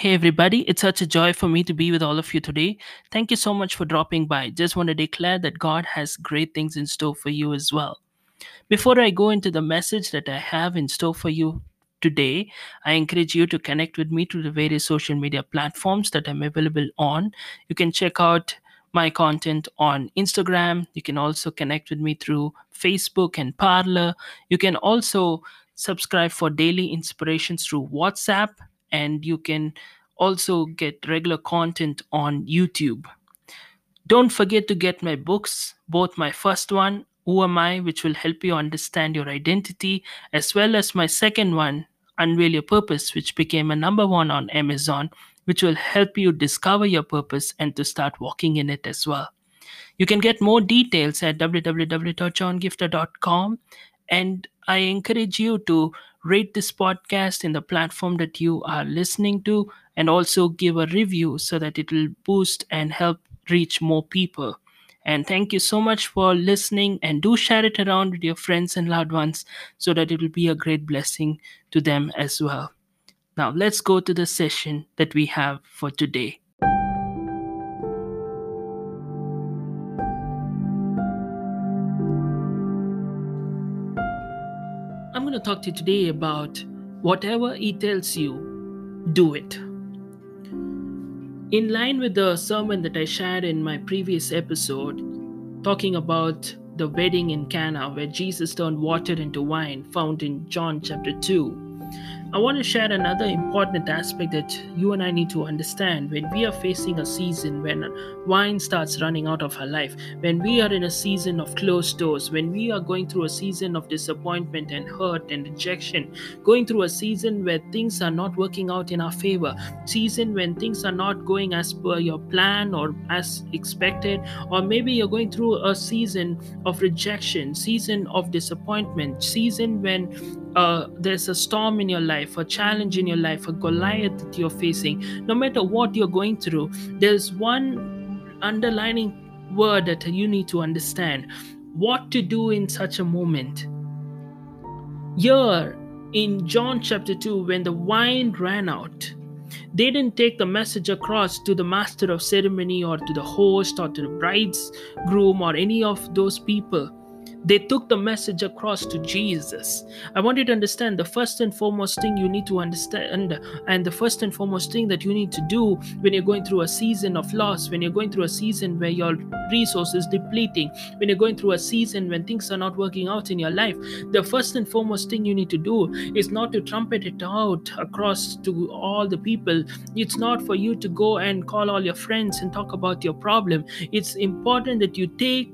Hey everybody, it's such a joy for me to be with all of you today. Thank you so much for dropping by. Just want to declare that God has great things in store for you as well. Before I go into the message that I have in store for you today, I encourage you to connect with me through the various social media platforms that I'm available on. You can check out my content on Instagram. You can also connect with me through Facebook and Parler. You can also subscribe for daily inspirations through WhatsApp and you can also get regular content on YouTube. Don't forget to get my books, both my first one, Who Am I, which will help you understand your identity, as well as my second one, Unveil Your Purpose, which became a number one on Amazon, which will help you discover your purpose and to start walking in it as well. You can get more details at www.johngiftah.com and I encourage you to rate this podcast in the platform that you are listening to and also give a review so that it will boost and help reach more people. And thank you so much for listening and do share it around with your friends and loved ones so that it will be a great blessing to them as well. Now, let's go to the session that we have for today. I'm going to talk to you today about whatever He tells you, do it. In line with the sermon that I shared in my previous episode, talking about the wedding in Cana, where Jesus turned water into wine, found in John chapter 2, I want to share another important aspect that you and I need to understand. When we are facing a season when wine starts running out of our life, when we are in a season of closed doors, when we are going through a season of disappointment and hurt and rejection, going through a season where things are not working out in our favor, season when things are not going as per your plan or as expected, or maybe you're going through a season of rejection, season of disappointment, season when uh, there's a storm in your life, a challenge in your life, a Goliath that you're facing, no matter what you're going through, there's one underlining word that you need to understand what to do in such a moment. Here in John chapter 2, when the wine ran out, they didn't take the message across to the master of ceremony or to the host or to the bride's groom or any of those people they took the message across to Jesus. I want you to understand the first and foremost thing you need to understand, and the first and foremost thing that you need to do when you're going through a season of loss, when you're going through a season where your resources depleting, when you're going through a season when things are not working out in your life, the first and foremost thing you need to do is not to trumpet it out across to all the people. It's not for you to go and call all your friends and talk about your problem. It's important that you take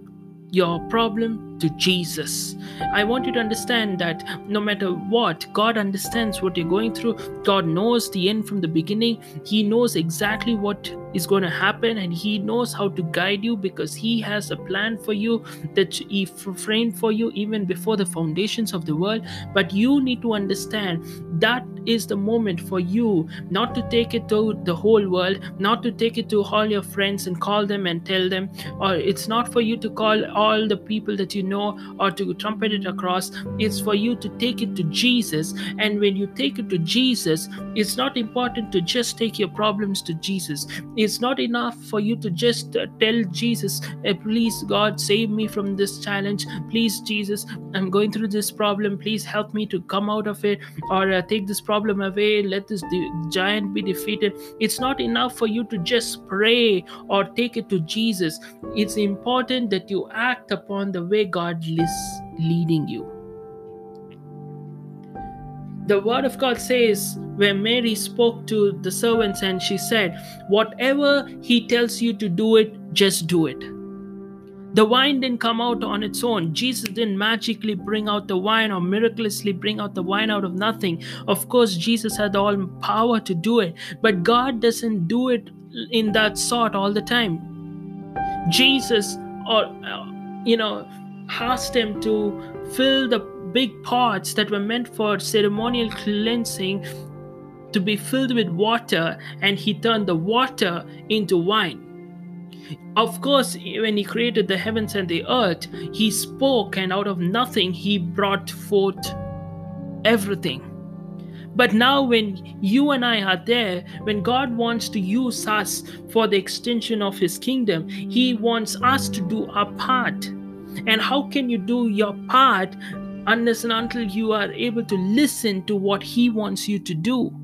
your problem to Jesus. I want you to understand that no matter what, God understands what you're going through. God knows the end from the beginning. He knows exactly what is going to happen and He knows how to guide you because He has a plan for you that He framed for you even before the foundations of the world. But you need to understand that is the moment for you not to take it to the whole world, not to take it to all your friends and call them and tell them, or it's not for you to call all the people that you know or to trumpet it across. It's for you to take it to Jesus. And when you take it to Jesus, it's not important to just take your problems to Jesus. It's not enough for you to just uh, tell Jesus, eh, please, God, save me from this challenge. Please, Jesus, I'm going through this problem. Please help me to come out of it or uh, take this problem away. Let this de- giant be defeated. It's not enough for you to just pray or take it to Jesus. It's important that you act upon the way God is leading you. The word of God says, when Mary spoke to the servants and she said, Whatever he tells you to do it, just do it. The wine didn't come out on its own. Jesus didn't magically bring out the wine or miraculously bring out the wine out of nothing. Of course, Jesus had all power to do it, but God doesn't do it in that sort all the time. Jesus, or uh, you know, asked him to fill the big pots that were meant for ceremonial cleansing to be filled with water, and he turned the water into wine. Of course, when he created the heavens and the earth, he spoke, and out of nothing, he brought forth everything. But now, when you and I are there, when God wants to use us for the extension of His kingdom, He wants us to do our part. And how can you do your part unless and until you are able to listen to what He wants you to do?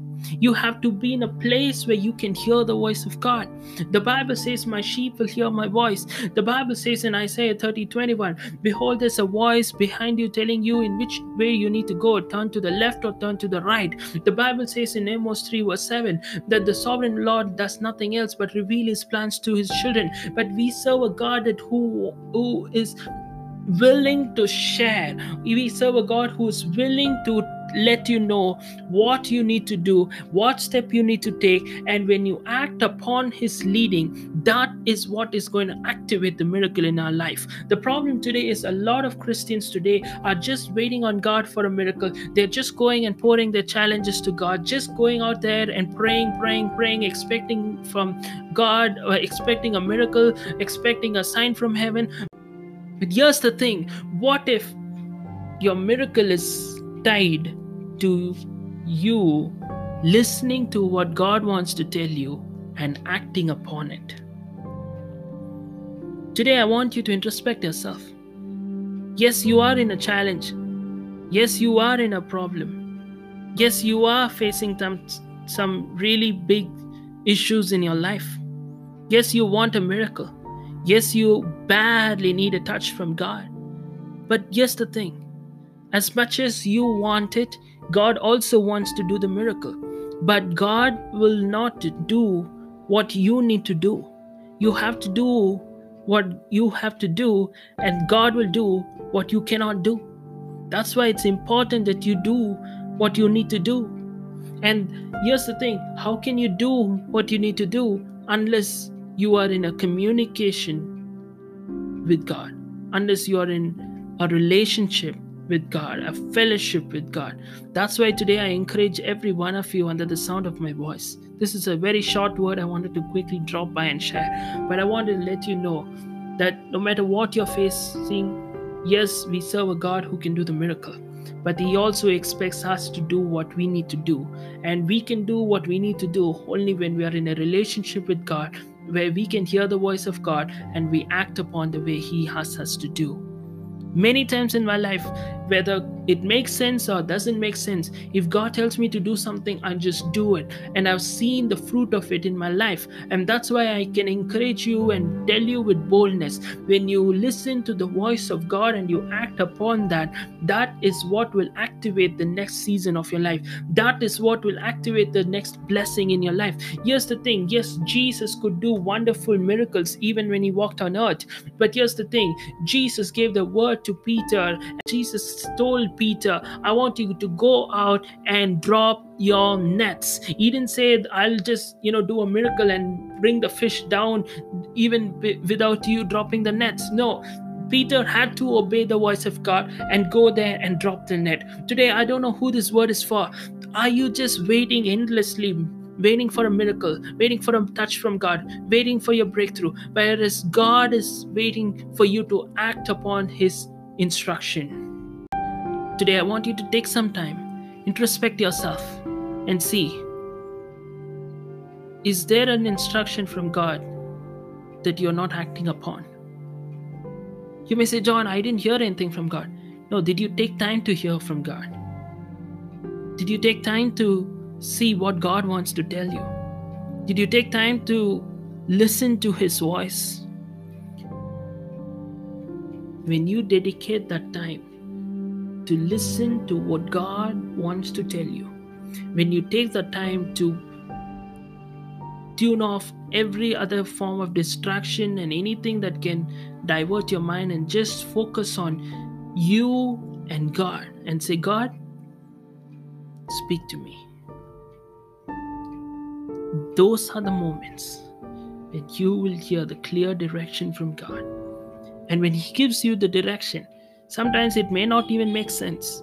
You have to be in a place where you can hear the voice of God. The Bible says, My sheep will hear my voice. The Bible says in Isaiah 30 21, Behold, there's a voice behind you telling you in which way you need to go turn to the left or turn to the right. The Bible says in Amos 3 verse 7 that the sovereign Lord does nothing else but reveal his plans to his children. But we serve a God that who, who is willing to share. We serve a God who is willing to let you know what you need to do, what step you need to take, and when you act upon His leading, that is what is going to activate the miracle in our life. The problem today is a lot of Christians today are just waiting on God for a miracle. They're just going and pouring their challenges to God, just going out there and praying, praying, praying, expecting from God, expecting a miracle, expecting a sign from heaven. But here's the thing what if your miracle is tied to you listening to what God wants to tell you and acting upon it? Today, I want you to introspect yourself. Yes, you are in a challenge. Yes, you are in a problem. Yes, you are facing some, some really big issues in your life. Yes, you want a miracle. Yes, you badly need a touch from God. But here's the thing as much as you want it, God also wants to do the miracle. But God will not do what you need to do. You have to do what you have to do, and God will do what you cannot do. That's why it's important that you do what you need to do. And here's the thing how can you do what you need to do unless you are in a communication with God, unless you are in a relationship with God, a fellowship with God. That's why today I encourage every one of you under the sound of my voice. This is a very short word I wanted to quickly drop by and share, but I want to let you know that no matter what you're facing, yes, we serve a God who can do the miracle but he also expects us to do what we need to do and we can do what we need to do only when we are in a relationship with god where we can hear the voice of God and we act upon the way He has us to do. Many times in my life, whether it makes sense or doesn't make sense, if God tells me to do something, I just do it. And I've seen the fruit of it in my life. And that's why I can encourage you and tell you with boldness when you listen to the voice of God and you act upon that, that is what will activate the next season of your life. That is what will activate the next blessing in your life. Here's the thing yes, Jesus could do wonderful miracles even when he walked on earth. But here's the thing Jesus gave the word to Peter. Jesus told Peter, I want you to go out and drop your nets. He didn't say, I'll just, you know, do a miracle and bring the fish down even without you dropping the nets. No, Peter had to obey the voice of God and go there and drop the net. Today, I don't know who this word is for. Are you just waiting endlessly, waiting for a miracle, waiting for a touch from God, waiting for your breakthrough? Whereas God is waiting for you to act upon His instruction. Today, I want you to take some time, introspect yourself, and see is there an instruction from God that you're not acting upon? You may say, John, I didn't hear anything from God. No, did you take time to hear from God? Did you take time to see what God wants to tell you? Did you take time to listen to His voice? when you dedicate that time to listen to what God wants to tell you, when you take the time to tune off every other form of distraction and anything that can divert your mind and just focus on you and God and say, God, speak to me. Those are the moments that you will hear the clear direction from God. And when He gives you the direction, sometimes it may not even make sense.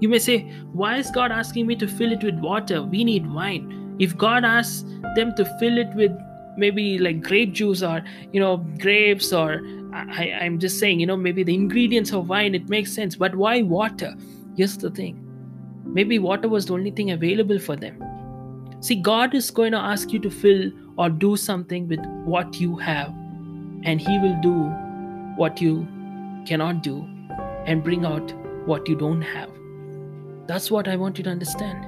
You may say, Why is God asking me to fill it with water? We need wine. If God asks them to fill it with maybe like grape juice or you know grapes or I, i'm just saying you know maybe the ingredients of wine it makes sense but why water here's the thing Maybe water was the only thing available for them. See, God is going to ask you to fill or do something with what you have, and He will do what you cannot do and bring out what you don't have. That's what I want you to understand.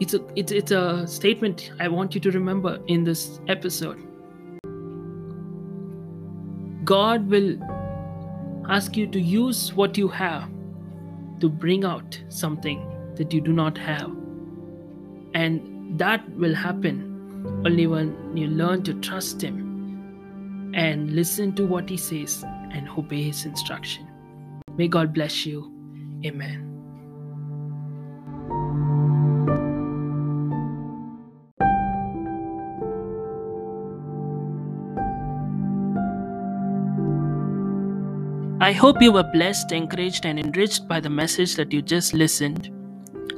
It's a it's, it's a statement I want you to remember in this episode. God will ask you to use what you have to bring out something that you do not have. And that will happen only when you learn to trust Him and listen to what He says and obey His instruction. May God bless you. Amen. I hope you were blessed, encouraged, and enriched by the message that you just listened.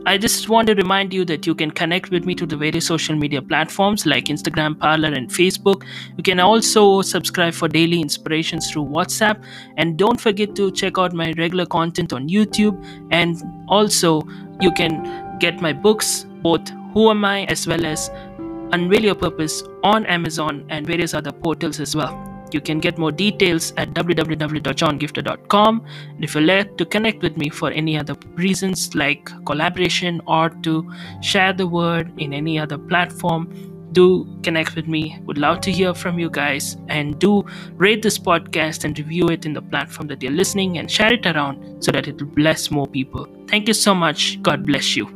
I just want to remind you that you can connect with me through the various social media platforms like Instagram, Parler, and Facebook. You can also subscribe for daily inspirations through WhatsApp. And don't forget to check out my regular content on YouTube. And also, you can get my books, both Who Am I as well as Unveil Your Purpose, on Amazon and various other portals as well. You can get more details at www.johngiftah.com. And if you're led to connect with me for any other reasons like collaboration or to share the word in any other platform, do connect with me. Would love to hear from you guys and do rate this podcast and review it in the platform that you're listening and share it around so that it will bless more people. Thank you so much. God bless you.